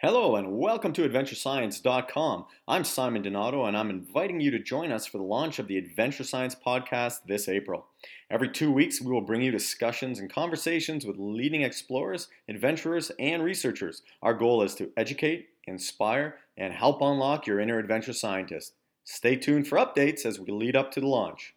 Hello and welcome to AdventureScience.com. I'm Simon Donato and I'm inviting you to join us for the launch of the Adventure Science podcast this April. Every two weeks, we will bring you discussions and conversations with leading explorers, adventurers, and researchers. Our goal is to educate, inspire, and help unlock your inner adventure scientist. Stay tuned for updates as we lead up to the launch.